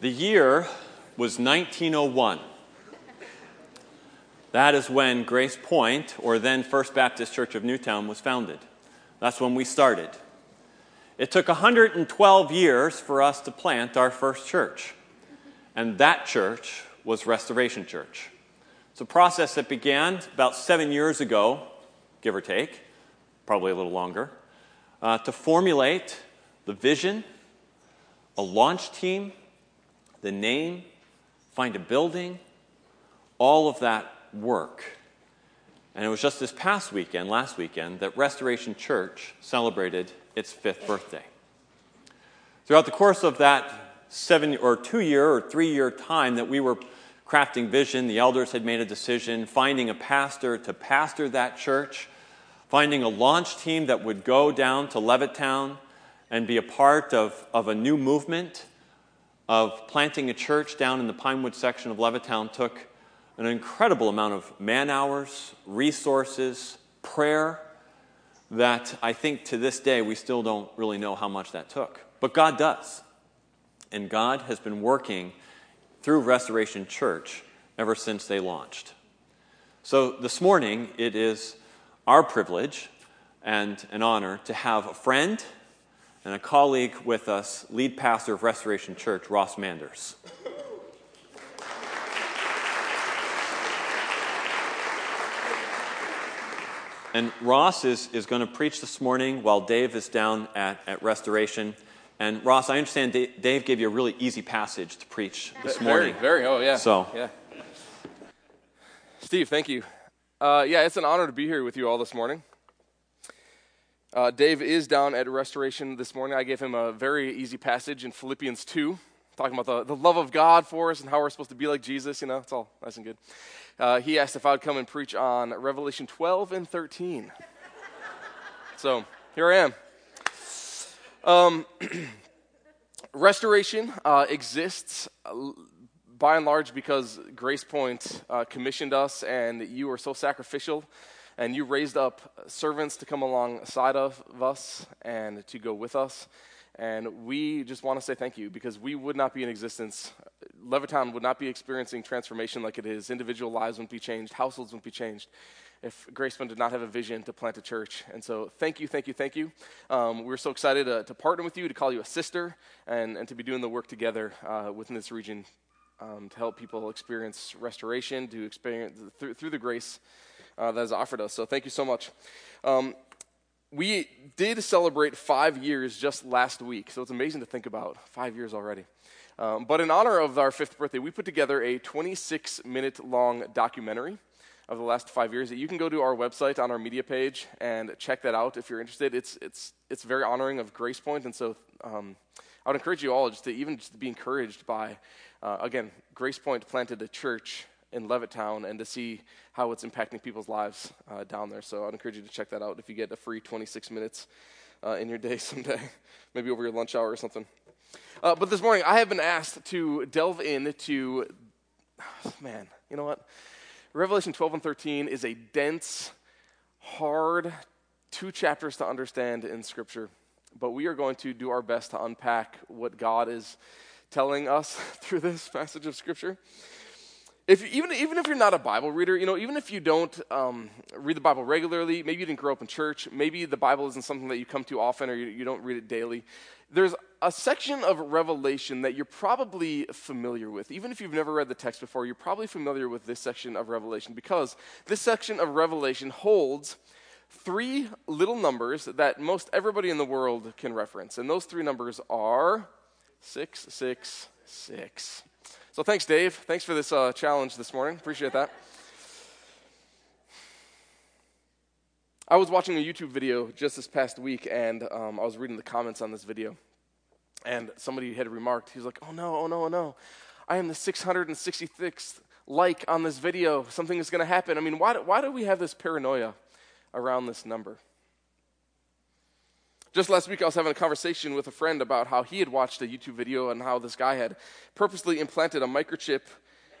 The year was 1901. That is when Grace Point, or then First Baptist Church of Newtown, was founded. That's when we started. It took 112 years for us to plant our first church, and that church was Restoration Church. It's a process that began about seven years ago, give or take, probably a little longer, uh, to formulate the vision, a launch team, the name, find a building, all of that work. And it was just this past weekend, last weekend, that Restoration Church celebrated its fifth birthday. Throughout the course of that seven or two year or three year time that we were crafting vision, the elders had made a decision, finding a pastor to pastor that church, finding a launch team that would go down to Levittown and be a part of, of a new movement of planting a church down in the Pinewood section of Levittown took an incredible amount of man hours, resources, prayer that I think to this day we still don't really know how much that took. But God does. And God has been working through Restoration Church ever since they launched. So this morning, it is our privilege and an honor to have a friend and a colleague with us, lead pastor of Restoration Church, Ross Manders. And Ross is, is going to preach this morning while Dave is down at, at Restoration. And Ross, I understand Dave gave you a really easy passage to preach this morning. Very, very oh yeah. So, yeah. Steve, thank you. Uh, yeah, it's an honor to be here with you all this morning. Uh, Dave is down at Restoration this morning. I gave him a very easy passage in Philippians 2, talking about the, the love of God for us and how we're supposed to be like Jesus. You know, it's all nice and good. Uh, he asked if I would come and preach on Revelation 12 and 13. so here I am. Um, restoration uh, exists uh, by and large because Grace Point uh, commissioned us, and you were so sacrificial, and you raised up servants to come alongside of us and to go with us. And we just want to say thank you because we would not be in existence. Levittown would not be experiencing transformation like it is. Individual lives wouldn't be changed, households wouldn't be changed if Grace Point did not have a vision to plant a church. And so, thank you, thank you, thank you. Um, we're so excited to, to, partner with you, to call you a sister, and, and to be doing the work together uh, within this region um, to help people experience restoration, to experience through the grace uh, that is offered us. So, thank you so much. Um, we did celebrate five years just last week, so it's amazing to think about five years already. Um, but in honor of our fifth birthday, we put together a 26 minute long documentary of the last five years. That you can go to our website on our media page and check that out if you're interested. It's, it's, it's very honoring of Grace Point, and so um, I would encourage you all just to even just be encouraged by, uh, again, Grace Point planted a church in Levittown and to see how it's impacting people's lives uh, down there. So I'd encourage you to check that out if you get a free 26 minutes uh, in your day someday, maybe over your lunch hour or something. Uh, but this morning, I have been asked to delve into, man, you know what? Revelation 12 and 13 is a dense, hard two chapters to understand in Scripture, but we are going to do our best to unpack what God is telling us through this passage of Scripture. If, even, even if you're not a Bible reader, you know, even if you don't um, read the Bible regularly, maybe you didn't grow up in church, maybe the Bible isn't something that you come to often or you, you don't read it daily, there's a section of Revelation that you're probably familiar with. Even if you've never read the text before, you're probably familiar with this section of Revelation because this section of Revelation holds three little numbers that most everybody in the world can reference. And those three numbers are 666. So thanks, Dave. Thanks for this uh, challenge this morning. Appreciate that. I was watching a YouTube video just this past week, and um, I was reading the comments on this video. And somebody had remarked, he was like, oh no, oh no, oh no. I am the 666th like on this video. Something is going to happen. I mean, why why do we have this paranoia around this number? Just last week, I was having a conversation with a friend about how he had watched a YouTube video and how this guy had purposely implanted a microchip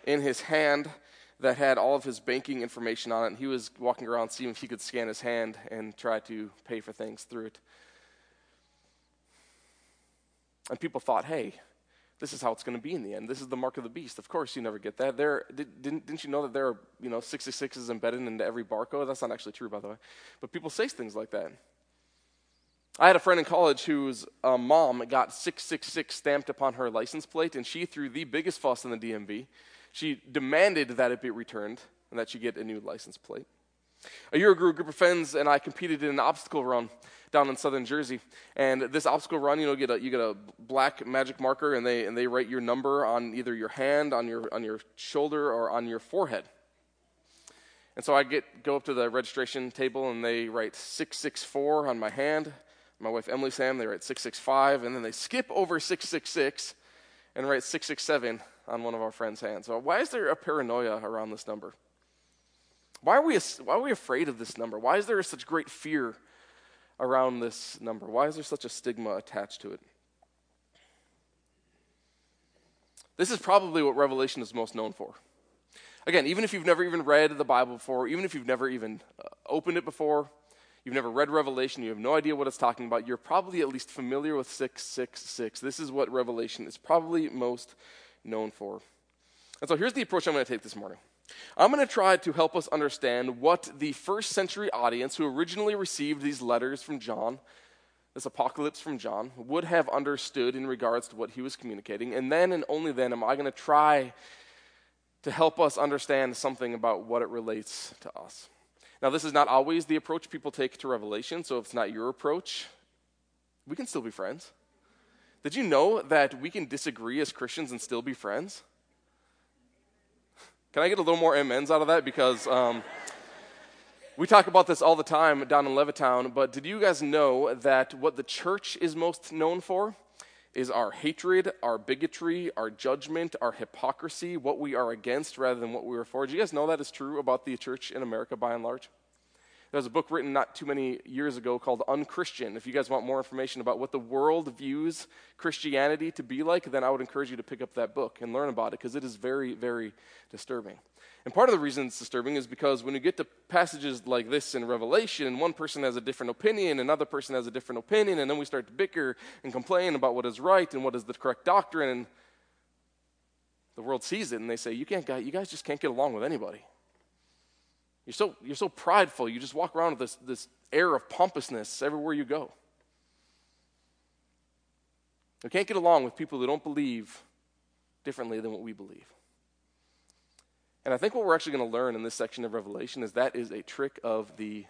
in his hand that had all of his banking information on it. And he was walking around seeing if he could scan his hand and try to pay for things through it. And people thought, hey, this is how it's going to be in the end. This is the mark of the beast. Of course, you never get that. There, did, didn't, didn't you know that there are you know 66s embedded into every barcode? That's not actually true, by the way. But people say things like that. I had a friend in college whose uh, mom got 666 stamped upon her license plate, and she threw the biggest fuss in the DMV. She demanded that it be returned and that she get a new license plate. A year ago, a group of friends and I competed in an obstacle run down in southern Jersey. And this obstacle run, you know, get a, you get a black magic marker and they, and they write your number on either your hand, on your, on your shoulder, or on your forehead. And so I get, go up to the registration table and they write 664 on my hand. My wife Emily Sam, they write 665. And then they skip over 666 and write 667 on one of our friends' hands. So why is there a paranoia around this number? Why are, we, why are we afraid of this number? Why is there such great fear around this number? Why is there such a stigma attached to it? This is probably what Revelation is most known for. Again, even if you've never even read the Bible before, even if you've never even uh, opened it before, you've never read Revelation, you have no idea what it's talking about, you're probably at least familiar with 666. This is what Revelation is probably most known for. And so here's the approach I'm going to take this morning. I'm going to try to help us understand what the first century audience who originally received these letters from John, this apocalypse from John, would have understood in regards to what he was communicating. And then and only then am I going to try to help us understand something about what it relates to us. Now, this is not always the approach people take to Revelation, so if it's not your approach, we can still be friends. Did you know that we can disagree as Christians and still be friends? Can I get a little more amens out of that? Because um, we talk about this all the time down in Levittown, but did you guys know that what the church is most known for is our hatred, our bigotry, our judgment, our hypocrisy, what we are against rather than what we are for? Do you guys know that is true about the church in America by and large? There was a book written not too many years ago called Unchristian. If you guys want more information about what the world views Christianity to be like, then I would encourage you to pick up that book and learn about it because it is very, very disturbing. And part of the reason it's disturbing is because when you get to passages like this in Revelation, one person has a different opinion, another person has a different opinion, and then we start to bicker and complain about what is right and what is the correct doctrine, and the world sees it and they say, You can't you guys just can't get along with anybody. You're so, you're so prideful. You just walk around with this, this air of pompousness everywhere you go. You can't get along with people who don't believe differently than what we believe. And I think what we're actually going to learn in this section of Revelation is that is a trick of the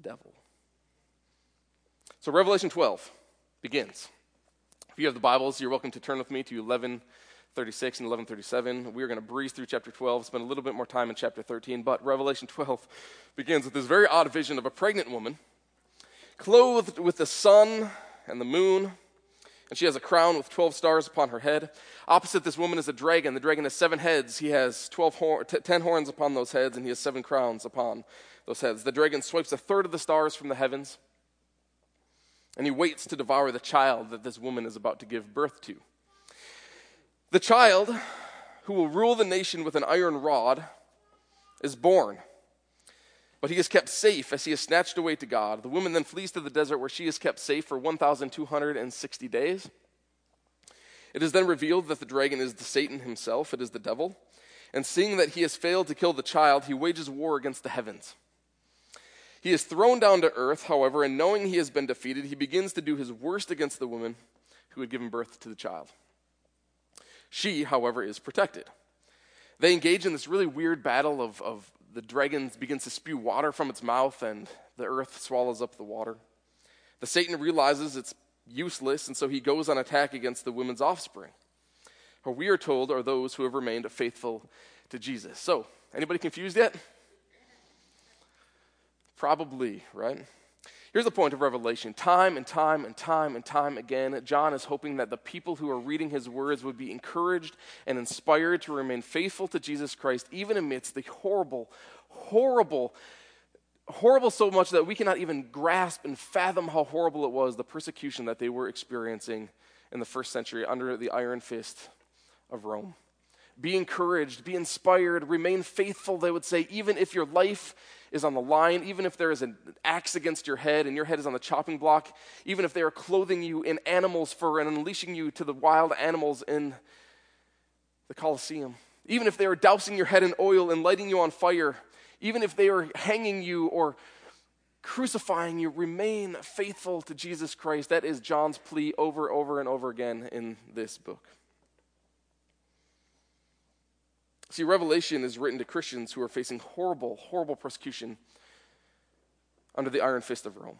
devil. So, Revelation 12 begins. If you have the Bibles, you're welcome to turn with me to 1136 and 1137. We are going to breeze through chapter 12, spend a little bit more time in chapter 13. But Revelation 12 begins with this very odd vision of a pregnant woman clothed with the sun and the moon. And she has a crown with 12 stars upon her head. Opposite this woman is a dragon. The dragon has seven heads. He has 12 hor- t- 10 horns upon those heads, and he has seven crowns upon those heads. The dragon swipes a third of the stars from the heavens, and he waits to devour the child that this woman is about to give birth to. The child who will rule the nation with an iron rod is born, but he is kept safe as he is snatched away to God. The woman then flees to the desert where she is kept safe for 1,260 days. It is then revealed that the dragon is the Satan himself, it is the devil. And seeing that he has failed to kill the child, he wages war against the heavens. He is thrown down to earth, however, and knowing he has been defeated, he begins to do his worst against the woman who had given birth to the child. She, however, is protected. They engage in this really weird battle of, of the dragon begins to spew water from its mouth and the earth swallows up the water. The Satan realizes it's useless, and so he goes on attack against the woman's offspring. Who we are told are those who have remained faithful to Jesus. So, anybody confused yet? Probably, right? Here's the point of Revelation. Time and time and time and time again, John is hoping that the people who are reading his words would be encouraged and inspired to remain faithful to Jesus Christ, even amidst the horrible, horrible, horrible so much that we cannot even grasp and fathom how horrible it was the persecution that they were experiencing in the first century under the iron fist of Rome. Be encouraged, be inspired, remain faithful, they would say, even if your life is on the line, even if there is an axe against your head and your head is on the chopping block, even if they are clothing you in animals' fur and unleashing you to the wild animals in the Colosseum, even if they are dousing your head in oil and lighting you on fire, even if they are hanging you or crucifying you, remain faithful to Jesus Christ. That is John's plea over, over, and over again in this book. See, Revelation is written to Christians who are facing horrible, horrible persecution under the iron fist of Rome.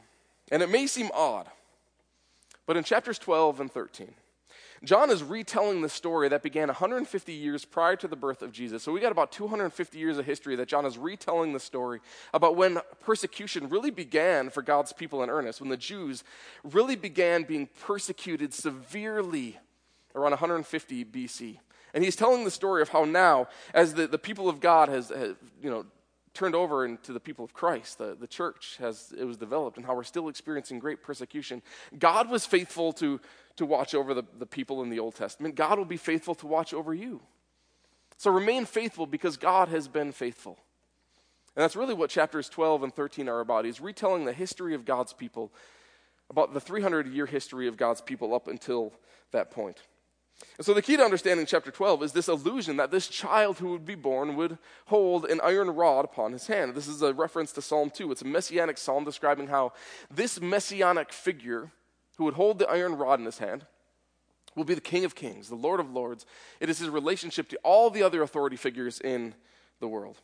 And it may seem odd, but in chapters 12 and 13, John is retelling the story that began 150 years prior to the birth of Jesus. So we got about 250 years of history that John is retelling the story about when persecution really began for God's people in earnest, when the Jews really began being persecuted severely around 150 BC. And he's telling the story of how now, as the, the people of God has, has you know, turned over into the people of Christ, the, the church has it was developed, and how we're still experiencing great persecution. God was faithful to, to watch over the, the people in the Old Testament. God will be faithful to watch over you. So remain faithful because God has been faithful. And that's really what chapters 12 and 13 are about. He's retelling the history of God's people, about the 300 year history of God's people up until that point. And so the key to understanding chapter 12 is this illusion that this child who would be born would hold an iron rod upon his hand. This is a reference to Psalm 2. It's a messianic psalm describing how this messianic figure who would hold the iron rod in his hand will be the King of Kings, the Lord of Lords. It is his relationship to all the other authority figures in the world.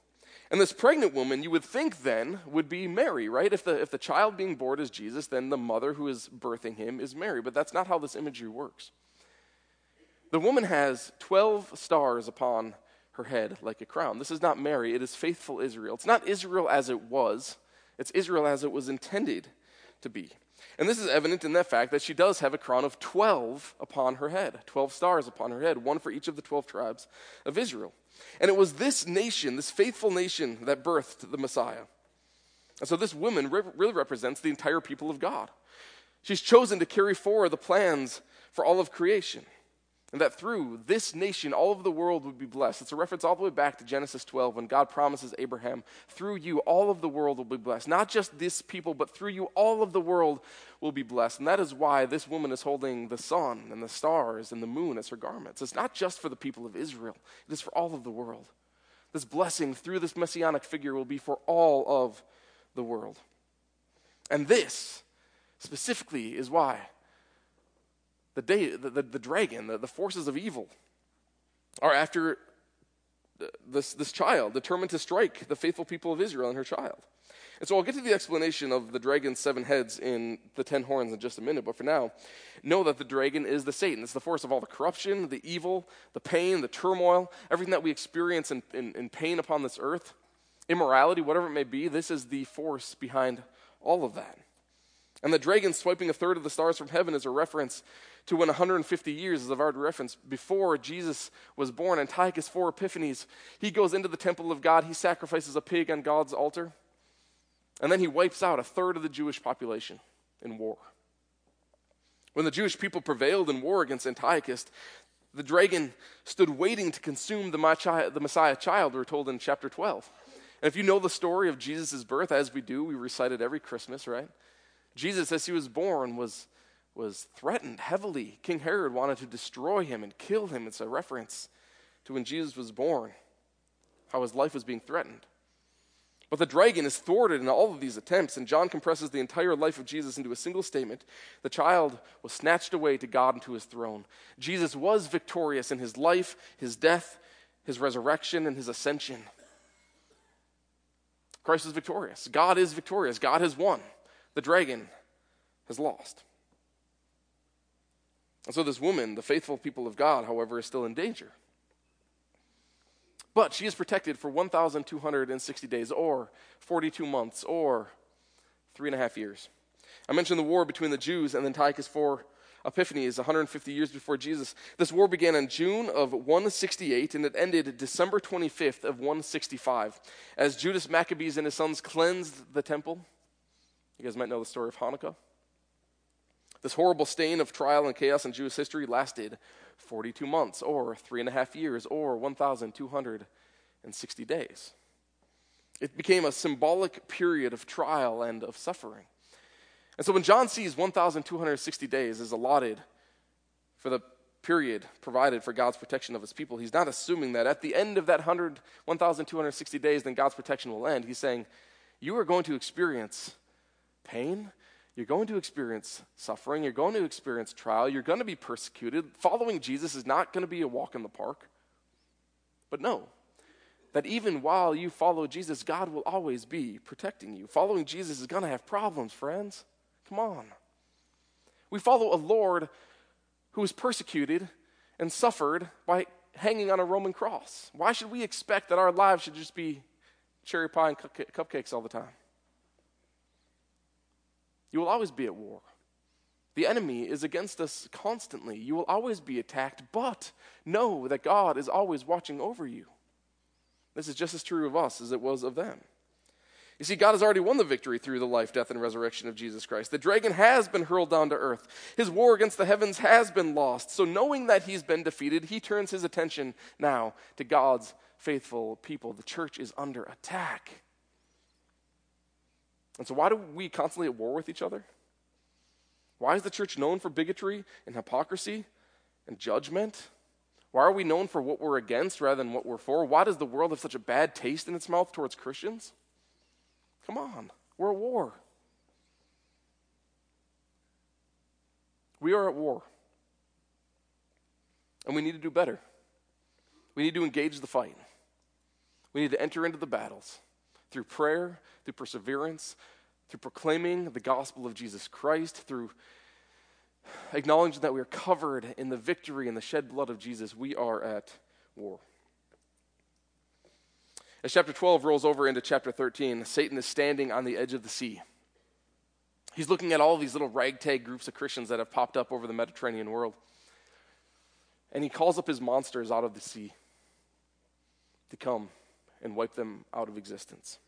And this pregnant woman, you would think then, would be Mary, right? If the, if the child being born is Jesus, then the mother who is birthing him is Mary. But that's not how this imagery works. The woman has 12 stars upon her head like a crown. This is not Mary, it is faithful Israel. It's not Israel as it was, it's Israel as it was intended to be. And this is evident in the fact that she does have a crown of 12 upon her head, 12 stars upon her head, one for each of the 12 tribes of Israel. And it was this nation, this faithful nation, that birthed the Messiah. And so this woman really represents the entire people of God. She's chosen to carry forward the plans for all of creation. And that through this nation, all of the world would be blessed. It's a reference all the way back to Genesis 12 when God promises Abraham, through you, all of the world will be blessed. Not just this people, but through you, all of the world will be blessed. And that is why this woman is holding the sun and the stars and the moon as her garments. It's not just for the people of Israel, it is for all of the world. This blessing through this messianic figure will be for all of the world. And this specifically is why the, day, the, the, the dragon, the, the forces of evil, are after this, this child, determined to strike the faithful people of Israel and her child. And so I'll get to the explanation of the dragon's seven heads in the ten horns in just a minute. But for now, know that the dragon is the Satan. It's the force of all the corruption, the evil, the pain, the turmoil, everything that we experience in, in, in pain upon this earth, immorality, whatever it may be. This is the force behind all of that. And the dragon swiping a third of the stars from heaven is a reference to when 150 years, as I've already referenced, before Jesus was born, Antiochus IV Epiphanes, he goes into the temple of God, he sacrifices a pig on God's altar, and then he wipes out a third of the Jewish population in war. When the Jewish people prevailed in war against Antiochus, the dragon stood waiting to consume the Messiah child, we're told in chapter 12. And if you know the story of Jesus' birth, as we do, we recite it every Christmas, right? Jesus, as he was born, was, was threatened heavily. King Herod wanted to destroy him and kill him. It's a reference to when Jesus was born, how his life was being threatened. But the dragon is thwarted in all of these attempts, and John compresses the entire life of Jesus into a single statement. The child was snatched away to God and to his throne. Jesus was victorious in his life, his death, his resurrection, and his ascension. Christ is victorious. God is victorious. God has won the dragon has lost. And so, this woman, the faithful people of God, however, is still in danger. But she is protected for 1,260 days, or 42 months, or three and a half years. I mentioned the war between the Jews and the Antiochus IV Epiphanes 150 years before Jesus. This war began in June of 168 and it ended December 25th of 165 as Judas Maccabeus and his sons cleansed the temple you guys might know the story of Hanukkah. This horrible stain of trial and chaos in Jewish history lasted 42 months, or three and a half years, or 1,260 days. It became a symbolic period of trial and of suffering. And so when John sees 1,260 days is allotted for the period provided for God's protection of his people, he's not assuming that at the end of that 1,260 days, then God's protection will end. He's saying, You are going to experience pain. You're going to experience suffering. You're going to experience trial. You're going to be persecuted. Following Jesus is not going to be a walk in the park. But no, that even while you follow Jesus, God will always be protecting you. Following Jesus is going to have problems, friends. Come on. We follow a Lord who was persecuted and suffered by hanging on a Roman cross. Why should we expect that our lives should just be cherry pie and cupcakes all the time? You will always be at war. The enemy is against us constantly. You will always be attacked, but know that God is always watching over you. This is just as true of us as it was of them. You see, God has already won the victory through the life, death, and resurrection of Jesus Christ. The dragon has been hurled down to earth. His war against the heavens has been lost. So, knowing that he's been defeated, he turns his attention now to God's faithful people. The church is under attack. And so, why do we constantly at war with each other? Why is the church known for bigotry and hypocrisy and judgment? Why are we known for what we're against rather than what we're for? Why does the world have such a bad taste in its mouth towards Christians? Come on, we're at war. We are at war. And we need to do better. We need to engage the fight. We need to enter into the battles through prayer, through perseverance, through proclaiming the gospel of Jesus Christ, through acknowledging that we are covered in the victory and the shed blood of Jesus. We are at war. As chapter 12 rolls over into chapter 13, Satan is standing on the edge of the sea. He's looking at all these little ragtag groups of Christians that have popped up over the Mediterranean world. And he calls up his monsters out of the sea to come and wipe them out of existence.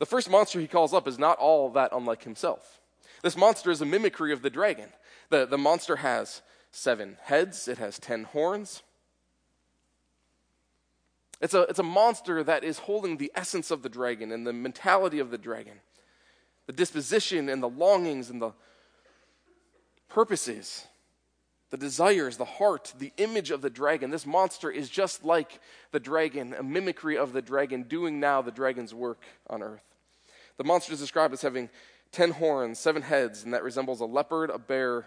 The first monster he calls up is not all that unlike himself. This monster is a mimicry of the dragon. The, the monster has seven heads, it has ten horns. It's a, it's a monster that is holding the essence of the dragon and the mentality of the dragon, the disposition and the longings and the purposes, the desires, the heart, the image of the dragon. This monster is just like the dragon, a mimicry of the dragon, doing now the dragon's work on earth. The monster is described as having ten horns, seven heads, and that resembles a leopard, a bear,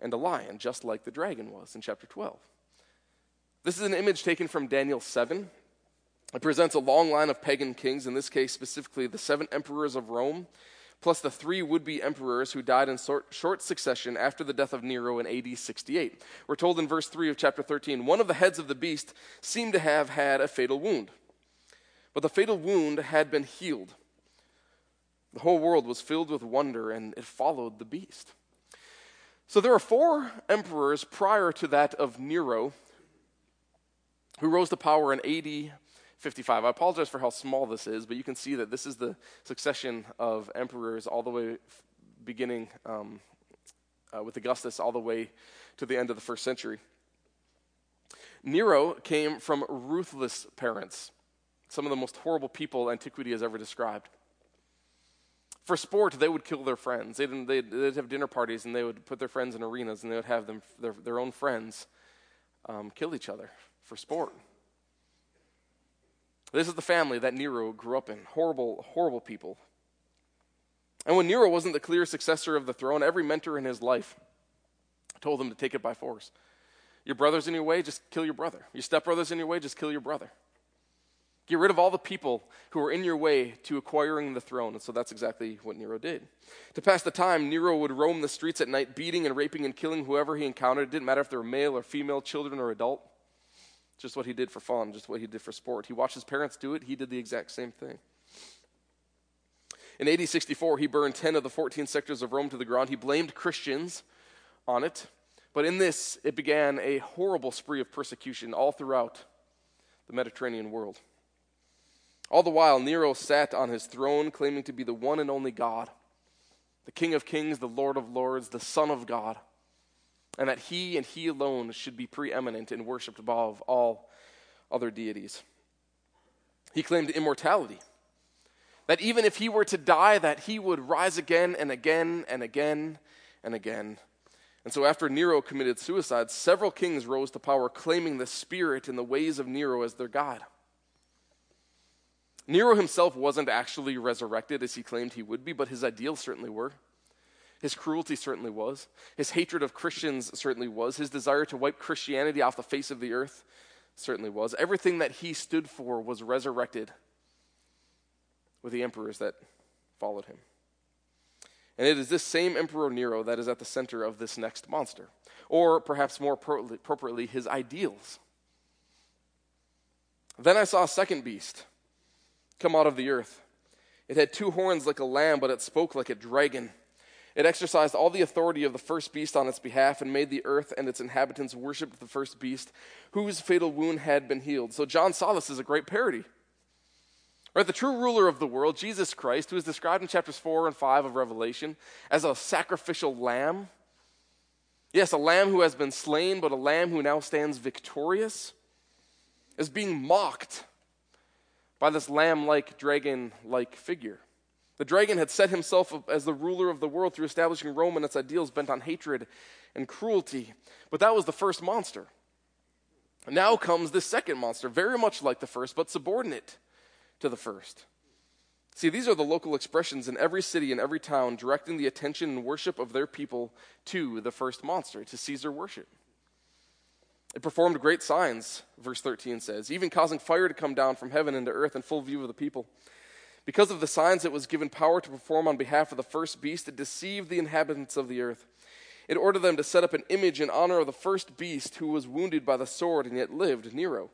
and a lion, just like the dragon was in chapter 12. This is an image taken from Daniel 7, it presents a long line of pagan kings, in this case specifically the seven emperors of Rome, plus the three would be emperors who died in short succession after the death of Nero in AD 68. We're told in verse 3 of chapter 13 one of the heads of the beast seemed to have had a fatal wound, but the fatal wound had been healed. The whole world was filled with wonder and it followed the beast. So there are four emperors prior to that of Nero who rose to power in AD 55. I apologize for how small this is, but you can see that this is the succession of emperors all the way beginning um, uh, with Augustus all the way to the end of the first century. Nero came from ruthless parents, some of the most horrible people antiquity has ever described. For sport, they would kill their friends. They'd, they'd, they'd, have dinner parties and they would put their friends in arenas and they would have them, their, their own friends um, kill each other for sport. This is the family that Nero grew up in. Horrible, horrible people. And when Nero wasn't the clear successor of the throne, every mentor in his life told him to take it by force. Your brother's in your way, just kill your brother. Your stepbrother's in your way, just kill your brother. Get rid of all the people who are in your way to acquiring the throne. And so that's exactly what Nero did. To pass the time, Nero would roam the streets at night, beating and raping and killing whoever he encountered. It didn't matter if they were male or female, children or adult. Just what he did for fun, just what he did for sport. He watched his parents do it, he did the exact same thing. In AD 64, he burned 10 of the 14 sectors of Rome to the ground. He blamed Christians on it. But in this, it began a horrible spree of persecution all throughout the Mediterranean world. All the while, Nero sat on his throne, claiming to be the one and only God. the King of Kings, the Lord of Lords, the Son of God, and that he and he alone should be preeminent and worshiped above all other deities. He claimed immortality. That even if he were to die, that he would rise again and again and again and again. And so after Nero committed suicide, several kings rose to power claiming the spirit and the ways of Nero as their god. Nero himself wasn't actually resurrected as he claimed he would be, but his ideals certainly were. His cruelty certainly was. His hatred of Christians certainly was. His desire to wipe Christianity off the face of the earth certainly was. Everything that he stood for was resurrected with the emperors that followed him. And it is this same Emperor Nero that is at the center of this next monster, or perhaps more appropriately, his ideals. Then I saw a second beast come out of the earth. It had two horns like a lamb, but it spoke like a dragon. It exercised all the authority of the first beast on its behalf and made the earth and its inhabitants worship the first beast, whose fatal wound had been healed. So John saw this as a great parody. Right, the true ruler of the world, Jesus Christ, who is described in chapters 4 and 5 of Revelation as a sacrificial lamb. Yes, a lamb who has been slain, but a lamb who now stands victorious, is being mocked by this lamb like, dragon like figure. The dragon had set himself up as the ruler of the world through establishing Rome and its ideals bent on hatred and cruelty. But that was the first monster. Now comes this second monster, very much like the first, but subordinate to the first. See, these are the local expressions in every city and every town directing the attention and worship of their people to the first monster, to Caesar worship. It performed great signs, verse 13 says, even causing fire to come down from heaven into earth in full view of the people. Because of the signs it was given power to perform on behalf of the first beast, it deceived the inhabitants of the earth. It ordered them to set up an image in honor of the first beast who was wounded by the sword and yet lived, Nero.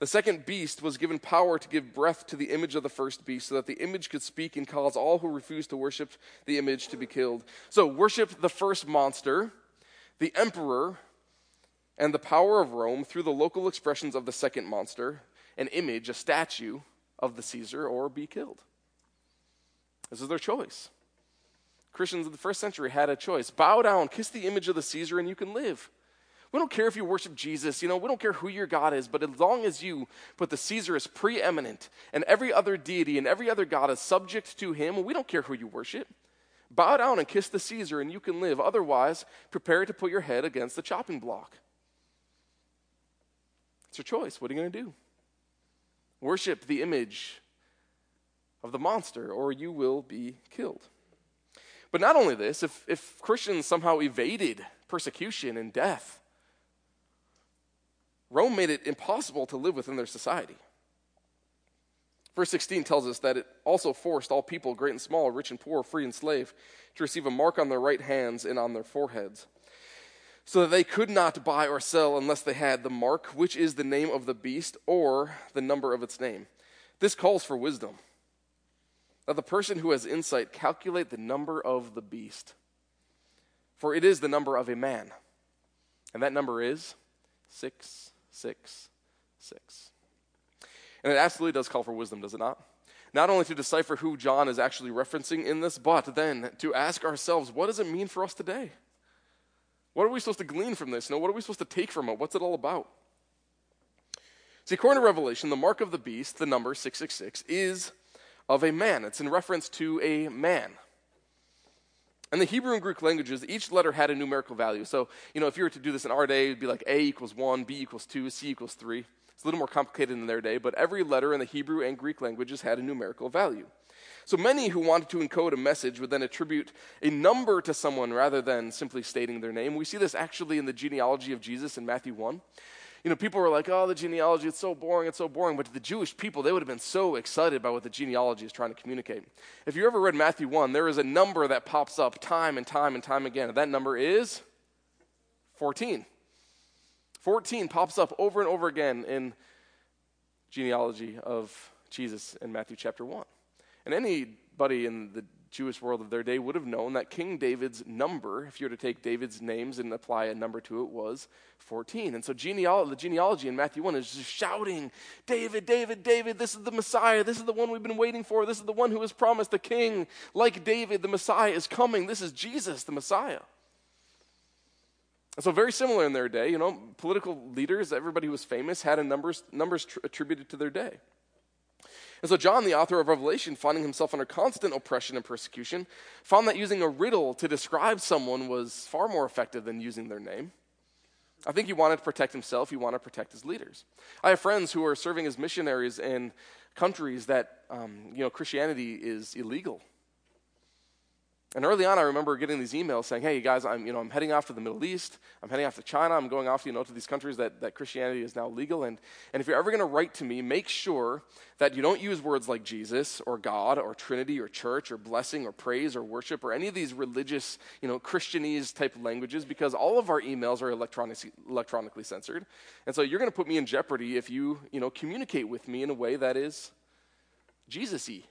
The second beast was given power to give breath to the image of the first beast so that the image could speak and cause all who refused to worship the image to be killed. So, worship the first monster, the emperor, and the power of Rome through the local expressions of the second monster, an image, a statue of the Caesar, or be killed. This is their choice. Christians of the first century had a choice bow down, kiss the image of the Caesar, and you can live. We don't care if you worship Jesus, you know, we don't care who your God is, but as long as you put the Caesar as preeminent and every other deity and every other God is subject to him, we don't care who you worship. Bow down and kiss the Caesar, and you can live. Otherwise, prepare to put your head against the chopping block. It's your choice. What are you going to do? Worship the image of the monster, or you will be killed. But not only this, if, if Christians somehow evaded persecution and death, Rome made it impossible to live within their society. Verse 16 tells us that it also forced all people, great and small, rich and poor, free and slave, to receive a mark on their right hands and on their foreheads so that they could not buy or sell unless they had the mark, which is the name of the beast or the number of its name. This calls for wisdom. That the person who has insight calculate the number of the beast, for it is the number of a man, and that number is 666. And it absolutely does call for wisdom, does it not? Not only to decipher who John is actually referencing in this, but then to ask ourselves, what does it mean for us today? What are we supposed to glean from this? No, what are we supposed to take from it? What's it all about? See, according to Revelation, the mark of the beast, the number 666, is of a man. It's in reference to a man. In the Hebrew and Greek languages, each letter had a numerical value. So, you know, if you were to do this in our day, it'd be like A equals 1, B equals 2, C equals 3. It's a little more complicated in their day, but every letter in the Hebrew and Greek languages had a numerical value. So many who wanted to encode a message would then attribute a number to someone rather than simply stating their name. We see this actually in the genealogy of Jesus in Matthew 1. You know, people were like, oh, the genealogy, it's so boring, it's so boring. But to the Jewish people, they would have been so excited by what the genealogy is trying to communicate. If you ever read Matthew 1, there is a number that pops up time and time and time again. And that number is 14. 14 pops up over and over again in genealogy of Jesus in Matthew chapter 1. And anybody in the Jewish world of their day would have known that King David's number, if you were to take David's names and apply a number to it, was 14. And so genealogy, the genealogy in Matthew 1 is just shouting, David, David, David, this is the Messiah. This is the one we've been waiting for. This is the one who was promised, the king. Like David, the Messiah is coming. This is Jesus, the Messiah. And so, very similar in their day, you know, political leaders, everybody who was famous, had a numbers, numbers tr- attributed to their day. And so, John, the author of Revelation, finding himself under constant oppression and persecution, found that using a riddle to describe someone was far more effective than using their name. I think he wanted to protect himself, he wanted to protect his leaders. I have friends who are serving as missionaries in countries that, um, you know, Christianity is illegal. And early on, I remember getting these emails saying, "Hey, you guys, I'm you know I'm heading off to the Middle East. I'm heading off to China. I'm going off you know to these countries that, that Christianity is now legal. And and if you're ever going to write to me, make sure that you don't use words like Jesus or God or Trinity or church or blessing or praise or worship or any of these religious you know Christianese type languages because all of our emails are electronically electronically censored. And so you're going to put me in jeopardy if you you know communicate with me in a way that is Jesus-y."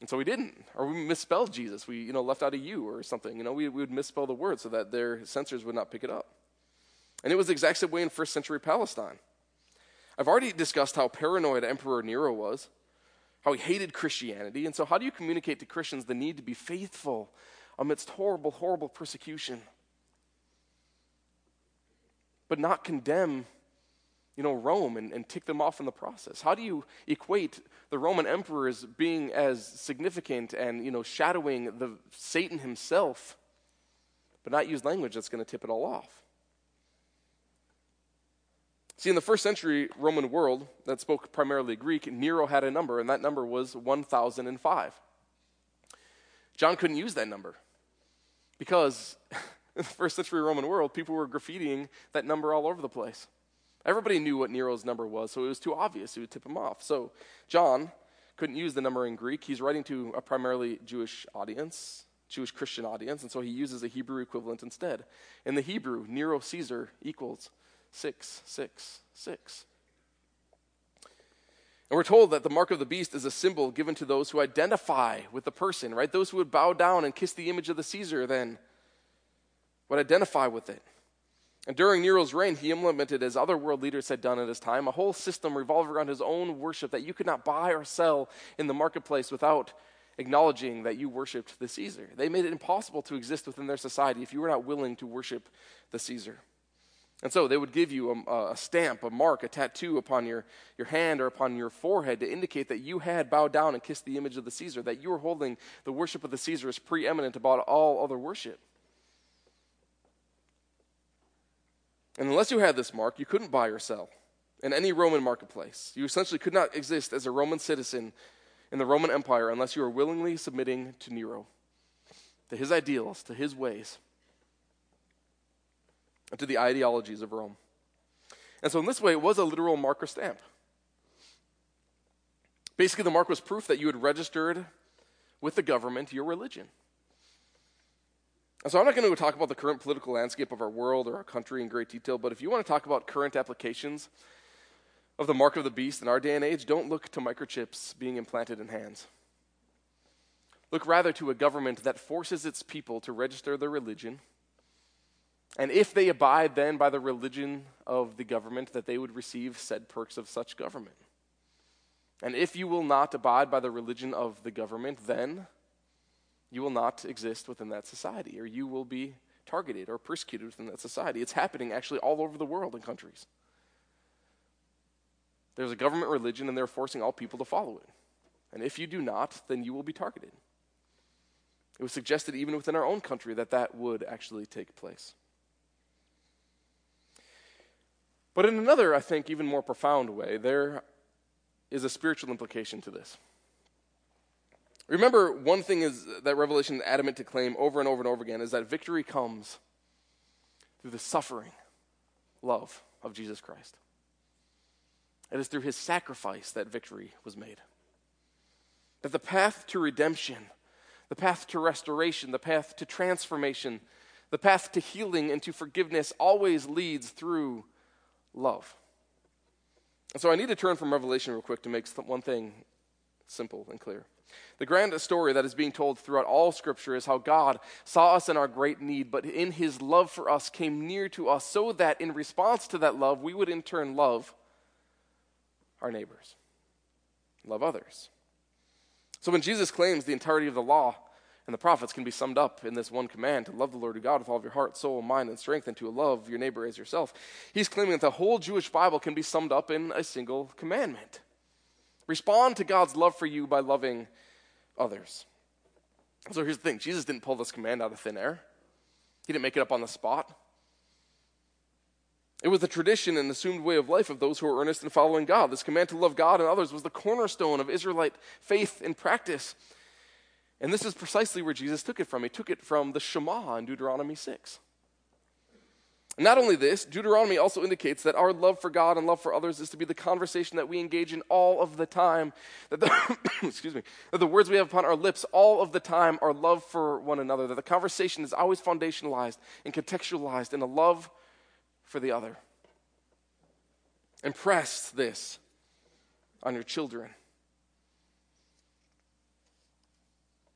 And so we didn't. Or we misspelled Jesus. We, you know, left out a U or something. You know, we, we would misspell the word so that their censors would not pick it up. And it was the exact same way in first century Palestine. I've already discussed how paranoid Emperor Nero was, how he hated Christianity. And so, how do you communicate to Christians the need to be faithful amidst horrible, horrible persecution? But not condemn you know, Rome and, and tick them off in the process? How do you equate the Roman emperors being as significant and, you know, shadowing the Satan himself, but not use language that's going to tip it all off? See, in the first century Roman world that spoke primarily Greek, Nero had a number, and that number was 1005. John couldn't use that number because in the first century Roman world, people were graffitiing that number all over the place. Everybody knew what Nero's number was, so it was too obvious. It would tip him off. So John couldn't use the number in Greek. He's writing to a primarily Jewish audience, Jewish Christian audience, and so he uses a Hebrew equivalent instead. In the Hebrew, Nero Caesar equals 666. And we're told that the mark of the beast is a symbol given to those who identify with the person, right? Those who would bow down and kiss the image of the Caesar then would identify with it. And during Nero's reign, he implemented, as other world leaders had done at his time, a whole system revolving around his own worship that you could not buy or sell in the marketplace without acknowledging that you worshiped the Caesar. They made it impossible to exist within their society if you were not willing to worship the Caesar. And so they would give you a, a, stamp, a mark, a tattoo upon your, your hand or upon your forehead to indicate that you had bowed down and kissed the image of the Caesar, that you were holding the worship of the Caesar as preeminent about all other worship. And unless you had this mark, you couldn't buy or sell in any Roman marketplace. You essentially could not exist as a Roman citizen in the Roman Empire unless you were willingly submitting to Nero, to his ideals, to his ways, and to the ideologies of Rome. And so, in this way, it was a literal mark or stamp. Basically, the mark was proof that you had registered with the government your religion. And so I'm not going to talk about the current political landscape of our world or our country in great detail, but if you want to talk about current applications of the mark of the beast in our day and age, don't look to microchips being implanted in hands. Look rather to a government that forces its people to register their religion. And if they abide then by the religion of the government, that they would receive said perks of such government. And if you will not abide by the religion of the government, then you will not exist within that society, or you will be targeted or persecuted within that society. It's happening actually all over the world in countries. There's a government religion, and they're forcing all people to follow it. And if you do not, then you will be targeted. It was suggested even within our own country that that would actually take place. But in another, I think, even more profound way, there is a spiritual implication to this. Remember, one thing is that Revelation is adamant to claim over and over and over again is that victory comes through the suffering love of Jesus Christ. It is through his sacrifice that victory was made. That the path to redemption, the path to restoration, the path to transformation, the path to healing and to forgiveness always leads through love. And so I need to turn from Revelation real quick to make one thing simple and clear. The grand story that is being told throughout all Scripture is how God saw us in our great need, but in His love for us came near to us so that in response to that love, we would in turn love our neighbors, love others. So when Jesus claims the entirety of the law and the prophets can be summed up in this one command to love the Lord your God with all of your heart, soul, mind, and strength, and to love your neighbor as yourself, he's claiming that the whole Jewish Bible can be summed up in a single commandment. Respond to God's love for you by loving others. So here's the thing Jesus didn't pull this command out of thin air, he didn't make it up on the spot. It was the tradition and assumed way of life of those who were earnest in following God. This command to love God and others was the cornerstone of Israelite faith and practice. And this is precisely where Jesus took it from. He took it from the Shema in Deuteronomy 6. Not only this, Deuteronomy also indicates that our love for God and love for others is to be the conversation that we engage in all of the time. That the, excuse me, that the words we have upon our lips all of the time are love for one another. That the conversation is always foundationalized and contextualized in a love for the other. Impress this on your children.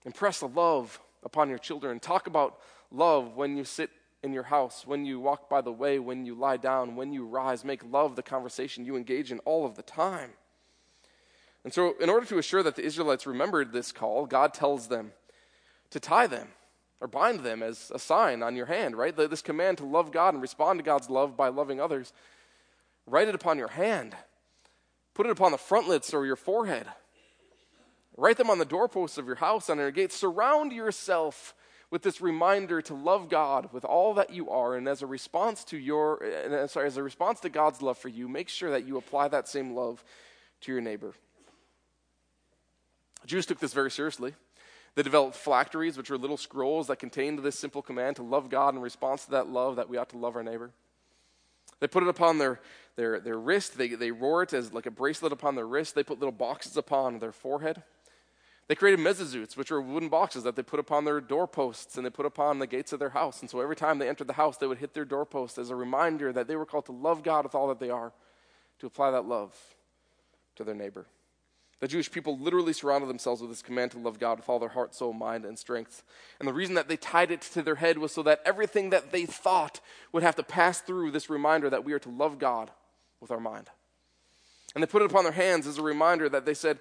Impress the love upon your children. Talk about love when you sit in your house, when you walk by the way, when you lie down, when you rise. Make love the conversation you engage in all of the time. And so, in order to assure that the Israelites remembered this call, God tells them to tie them or bind them as a sign on your hand, right? This command to love God and respond to God's love by loving others. Write it upon your hand, put it upon the frontlets or your forehead. Write them on the doorposts of your house, on your gates. Surround yourself with this reminder to love God with all that you are, and as a response to your, uh, sorry, as a response to God's love for you, make sure that you apply that same love to your neighbor. Jews took this very seriously. They developed phylacteries, which were little scrolls that contained this simple command to love God in response to that love that we ought to love our neighbor. They put it upon their, their, their wrist. They, they wore it as like a bracelet upon their wrist. They put little boxes upon their forehead. They created mezuzahs, which were wooden boxes that they put upon their doorposts and they put upon the gates of their house. And so every time they entered the house, they would hit their doorpost as a reminder that they were called to love God with all that they are, to apply that love to their neighbor. The Jewish people literally surrounded themselves with this command to love God with all their heart, soul, mind, and strength. And the reason that they tied it to their head was so that everything that they thought would have to pass through this reminder that we are to love God with our mind. And they put it upon their hands as a reminder that they said,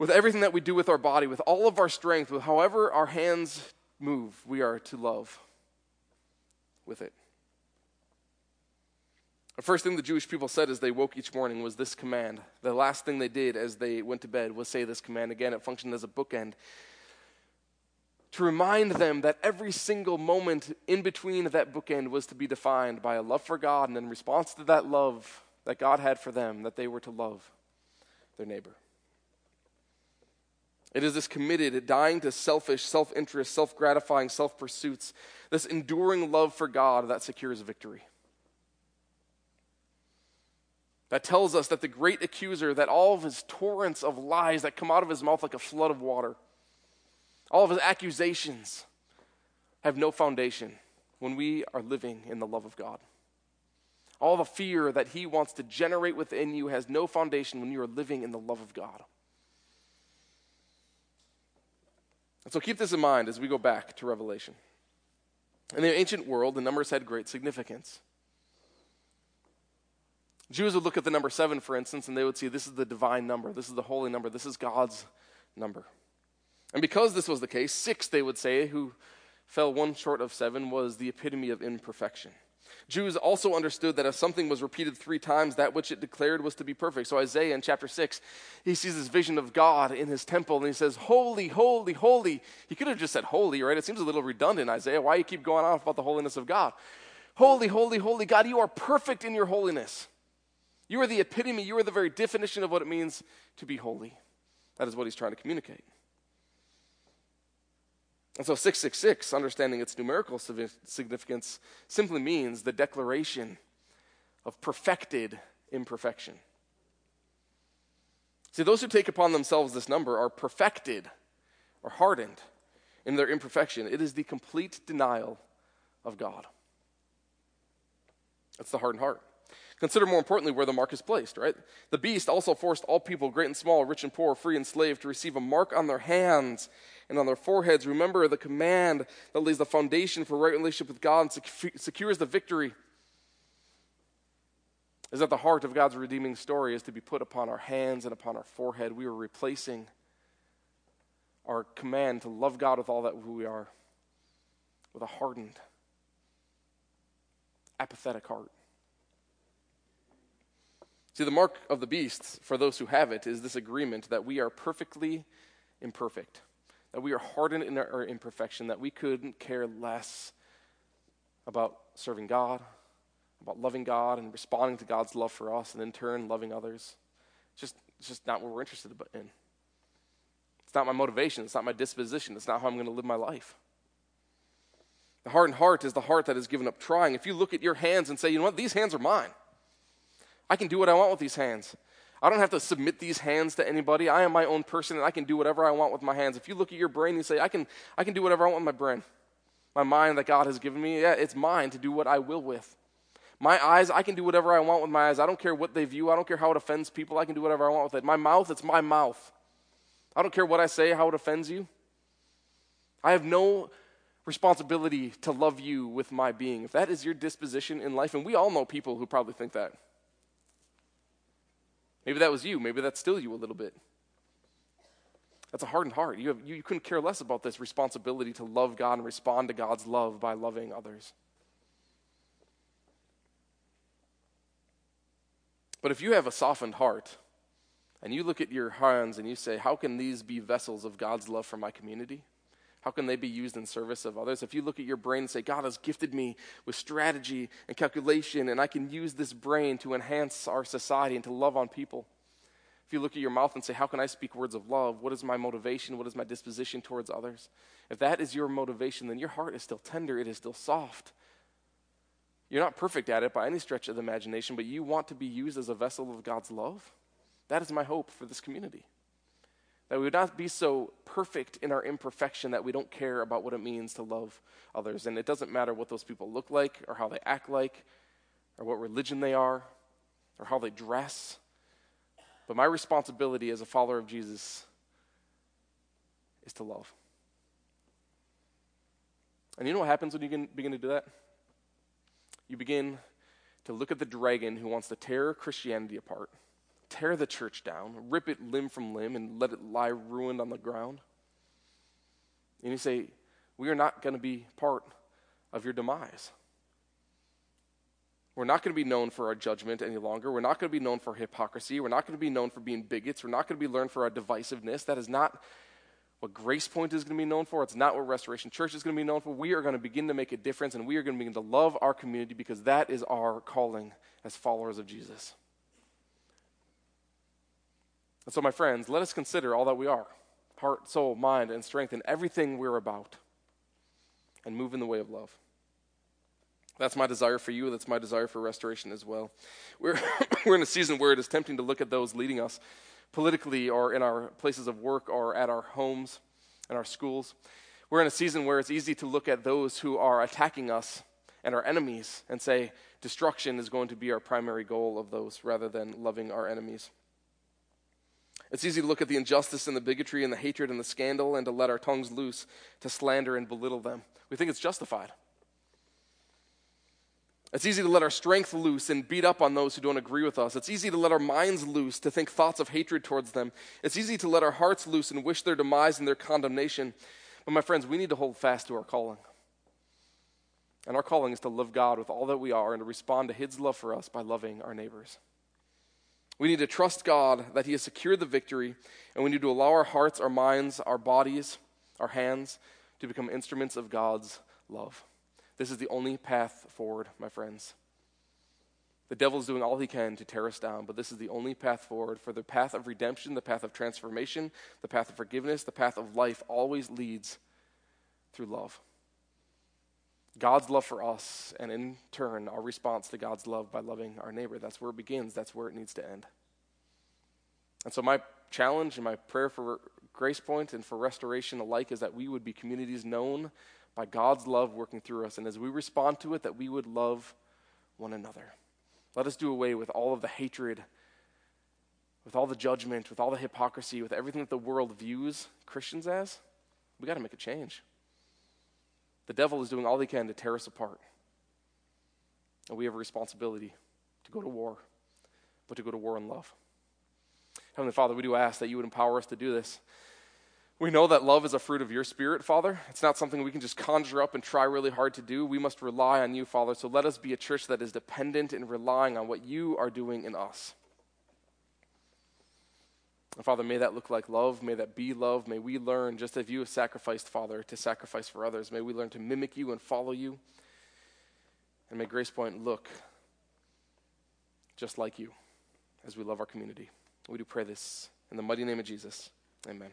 with everything that we do with our body, with all of our strength, with however our hands move, we are to love with it. The first thing the Jewish people said as they woke each morning was this command. The last thing they did as they went to bed was say this command. Again, it functioned as a bookend to remind them that every single moment in between that bookend was to be defined by a love for God, and in response to that love that God had for them, that they were to love their neighbor. It is this committed, dying to selfish, self interest, self gratifying, self pursuits, this enduring love for God that secures victory. That tells us that the great accuser, that all of his torrents of lies that come out of his mouth like a flood of water, all of his accusations have no foundation when we are living in the love of God. All the fear that he wants to generate within you has no foundation when you are living in the love of God. And so keep this in mind as we go back to Revelation. In the ancient world, the numbers had great significance. Jews would look at the number seven, for instance, and they would see this is the divine number, this is the holy number, this is God's number. And because this was the case, six, they would say, who fell one short of seven, was the epitome of imperfection. Jews also understood that if something was repeated three times, that which it declared was to be perfect. So Isaiah in chapter 6, he sees this vision of God in his temple and he says, Holy, holy, holy. He could have just said holy, right? It seems a little redundant, Isaiah. Why you keep going on about the holiness of God? Holy, holy, holy God, you are perfect in your holiness. You are the epitome, you are the very definition of what it means to be holy. That is what he's trying to communicate. And so 666, understanding its numerical significance, simply means the declaration of perfected imperfection. See, those who take upon themselves this number are perfected or hardened in their imperfection. It is the complete denial of God. That's the hardened heart. Consider more importantly where the mark is placed, right? The beast also forced all people, great and small, rich and poor, free and slave, to receive a mark on their hands and on their foreheads. Remember the command that lays the foundation for right relationship with God and secures the victory. Is at the heart of God's redeeming story is to be put upon our hands and upon our forehead. We are replacing our command to love God with all that we are with a hardened, apathetic heart. See, the mark of the beast, for those who have it, is this agreement that we are perfectly imperfect, that we are hardened in our imperfection, that we couldn't care less about serving God, about loving God and responding to God's love for us, and in turn, loving others. It's just, it's just not what we're interested in. It's not my motivation. It's not my disposition. It's not how I'm going to live my life. The hardened heart is the heart that has given up trying. If you look at your hands and say, you know what, these hands are mine. I can do what I want with these hands. I don't have to submit these hands to anybody. I am my own person and I can do whatever I want with my hands. If you look at your brain and say, I can, I can do whatever I want with my brain, my mind that God has given me, yeah, it's mine to do what I will with. My eyes, I can do whatever I want with my eyes. I don't care what they view. I don't care how it offends people. I can do whatever I want with it. My mouth, it's my mouth. I don't care what I say, how it offends you. I have no responsibility to love you with my being. If that is your disposition in life, and we all know people who probably think that. Maybe that was you. Maybe that's still you a little bit. That's a hardened heart. You, have, you, you couldn't care less about this responsibility to love God and respond to God's love by loving others. But if you have a softened heart and you look at your hands and you say, How can these be vessels of God's love for my community? How can they be used in service of others? If you look at your brain and say, God has gifted me with strategy and calculation, and I can use this brain to enhance our society and to love on people. If you look at your mouth and say, How can I speak words of love? What is my motivation? What is my disposition towards others? If that is your motivation, then your heart is still tender, it is still soft. You're not perfect at it by any stretch of the imagination, but you want to be used as a vessel of God's love. That is my hope for this community. That we would not be so perfect in our imperfection that we don't care about what it means to love others. And it doesn't matter what those people look like, or how they act like, or what religion they are, or how they dress. But my responsibility as a follower of Jesus is to love. And you know what happens when you begin to do that? You begin to look at the dragon who wants to tear Christianity apart tear the church down, rip it limb from limb, and let it lie ruined on the ground. And you say, We are not going to be part of your demise. We're not going to be known for our judgment any longer. We're not going to be known for hypocrisy. We're not going to be known for being bigots. We're not going to be learned for our divisiveness. That is not what Grace Point is going to be known for. It's not what Restoration Church is going to be known for. We are going to begin to make a difference and we are going to begin to love our community because that is our calling as followers of Jesus. And so, my friends, let us consider all that we are heart, soul, mind, and strength in everything we're about and move in the way of love. That's my desire for you. That's my desire for restoration as well. We're, we're in a season where it is tempting to look at those leading us politically or in our places of work or at our homes and our schools. We're in a season where it's easy to look at those who are attacking us and our enemies and say destruction is going to be our primary goal of those rather than loving our enemies. It's easy to look at the injustice and the bigotry and the hatred and the scandal and to let our tongues loose to slander and belittle them. We think it's justified. It's easy to let our strength loose and beat up on those who don't agree with us. It's easy to let our minds loose to think thoughts of hatred towards them. It's easy to let our hearts loose and wish their demise and their condemnation. But, my friends, we need to hold fast to our calling. And our calling is to love God with all that we are and to respond to His love for us by loving our neighbors. We need to trust God that He has secured the victory, and we need to allow our hearts, our minds, our bodies, our hands to become instruments of God's love. This is the only path forward, my friends. The devil is doing all he can to tear us down, but this is the only path forward. For the path of redemption, the path of transformation, the path of forgiveness, the path of life always leads through love. God's love for us, and in turn, our response to God's love by loving our neighbor. That's where it begins, that's where it needs to end. And so, my challenge and my prayer for Grace Point and for restoration alike is that we would be communities known by God's love working through us. And as we respond to it, that we would love one another. Let us do away with all of the hatred, with all the judgment, with all the hypocrisy, with everything that the world views Christians as. We got to make a change. The devil is doing all he can to tear us apart. And we have a responsibility to go to war, but to go to war in love. Heavenly Father, we do ask that you would empower us to do this. We know that love is a fruit of your spirit, Father. It's not something we can just conjure up and try really hard to do. We must rely on you, Father. So let us be a church that is dependent and relying on what you are doing in us. And Father, may that look like love. May that be love. May we learn, just as you have sacrificed, Father, to sacrifice for others. May we learn to mimic you and follow you. And may Grace Point look just like you as we love our community. We do pray this in the mighty name of Jesus. Amen.